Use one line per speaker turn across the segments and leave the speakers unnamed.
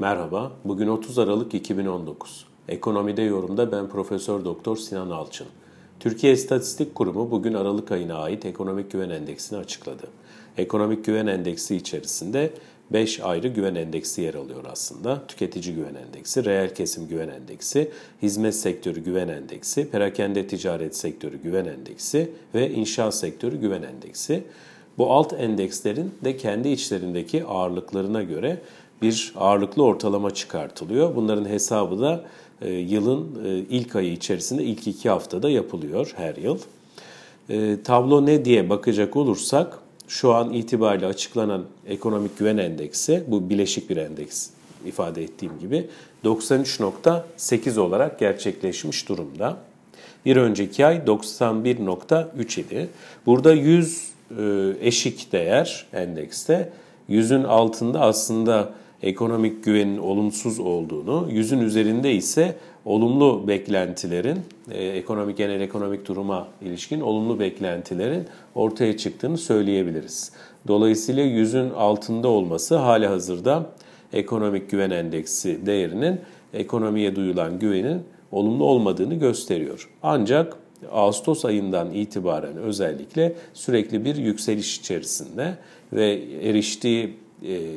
Merhaba, bugün 30 Aralık 2019. Ekonomide yorumda ben Profesör Doktor Sinan Alçın. Türkiye İstatistik Kurumu bugün Aralık ayına ait ekonomik güven endeksini açıkladı. Ekonomik güven endeksi içerisinde 5 ayrı güven endeksi yer alıyor aslında. Tüketici güven endeksi, reel kesim güven endeksi, hizmet sektörü güven endeksi, perakende ticaret sektörü güven endeksi ve inşaat sektörü güven endeksi. Bu alt endekslerin de kendi içlerindeki ağırlıklarına göre bir ağırlıklı ortalama çıkartılıyor. Bunların hesabı da e, yılın e, ilk ayı içerisinde ilk iki haftada yapılıyor her yıl. E, tablo ne diye bakacak olursak şu an itibariyle açıklanan ekonomik güven endeksi bu bileşik bir endeks ifade ettiğim gibi 93.8 olarak gerçekleşmiş durumda. Bir önceki ay 91.3 idi. Burada 100 eşik değer endekste 100'ün altında aslında ekonomik güvenin olumsuz olduğunu, yüzün üzerinde ise olumlu beklentilerin, e, ekonomik genel ekonomik duruma ilişkin olumlu beklentilerin ortaya çıktığını söyleyebiliriz. Dolayısıyla yüzün altında olması hali hazırda ekonomik güven endeksi değerinin ekonomiye duyulan güvenin olumlu olmadığını gösteriyor. Ancak Ağustos ayından itibaren özellikle sürekli bir yükseliş içerisinde ve eriştiği e,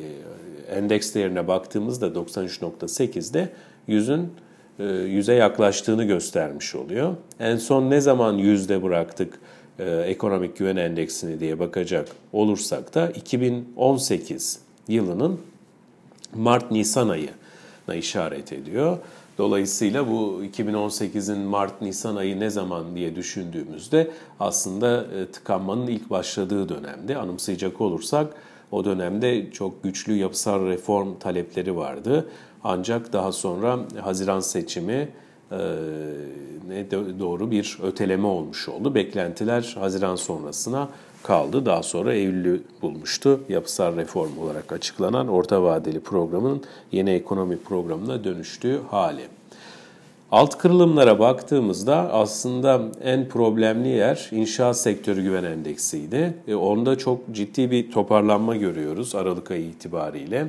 endeks değerine baktığımızda 93.8'de yüzün e, yüze yaklaştığını göstermiş oluyor. En son ne zaman yüzde bıraktık e, ekonomik güven endeksini diye bakacak olursak da 2018 yılının Mart-Nisan ayına işaret ediyor. Dolayısıyla bu 2018'in Mart-Nisan ayı ne zaman diye düşündüğümüzde aslında tıkanmanın ilk başladığı dönemde anımsayacak olursak o dönemde çok güçlü yapısal reform talepleri vardı. Ancak daha sonra Haziran seçimi e, ne doğru bir öteleme olmuş oldu. Beklentiler Haziran sonrasına kaldı. Daha sonra Eylül'ü bulmuştu. Yapısal reform olarak açıklanan orta vadeli programın yeni ekonomi programına dönüştüğü hali. Alt kırılımlara baktığımızda aslında en problemli yer inşaat sektörü güven endeksiydi. E, onda çok ciddi bir toparlanma görüyoruz Aralık ayı itibariyle.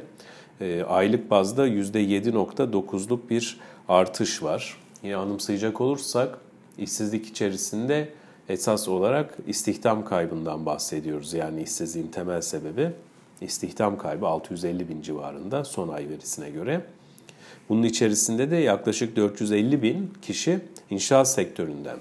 E, aylık bazda %7.9'luk bir artış var. Yine anımsayacak olursak işsizlik içerisinde esas olarak istihdam kaybından bahsediyoruz. Yani işsizliğin temel sebebi istihdam kaybı 650 bin civarında son ay verisine göre. Bunun içerisinde de yaklaşık 450 bin kişi inşaat sektöründen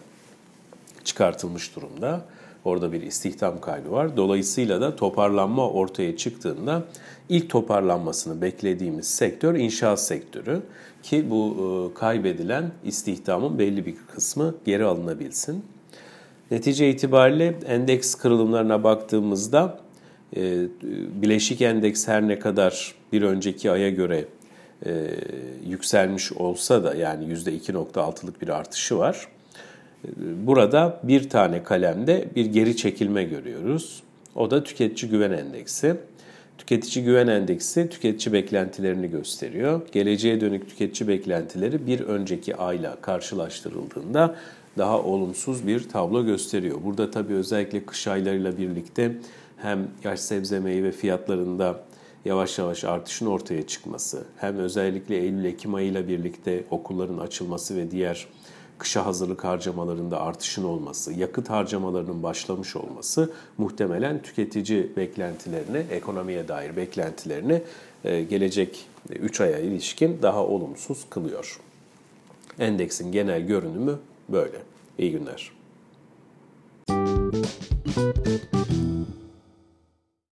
çıkartılmış durumda. Orada bir istihdam kaybı var. Dolayısıyla da toparlanma ortaya çıktığında ilk toparlanmasını beklediğimiz sektör inşaat sektörü ki bu e, kaybedilen istihdamın belli bir kısmı geri alınabilsin. Netice itibariyle endeks kırılımlarına baktığımızda e, bileşik endeks her ne kadar bir önceki aya göre e, yükselmiş olsa da yani %2.6'lık bir artışı var. E, burada bir tane kalemde bir geri çekilme görüyoruz. O da tüketici güven endeksi. Tüketici güven endeksi tüketici beklentilerini gösteriyor. Geleceğe dönük tüketici beklentileri bir önceki ayla karşılaştırıldığında daha olumsuz bir tablo gösteriyor. Burada tabii özellikle kış aylarıyla birlikte hem yaş sebze meyve fiyatlarında yavaş yavaş artışın ortaya çıkması, hem özellikle Eylül-Ekim ayıyla birlikte okulların açılması ve diğer kışa hazırlık harcamalarında artışın olması, yakıt harcamalarının başlamış olması muhtemelen tüketici beklentilerini, ekonomiye dair beklentilerini e, gelecek 3 aya ilişkin daha olumsuz kılıyor. Endeksin genel görünümü böyle. İyi günler.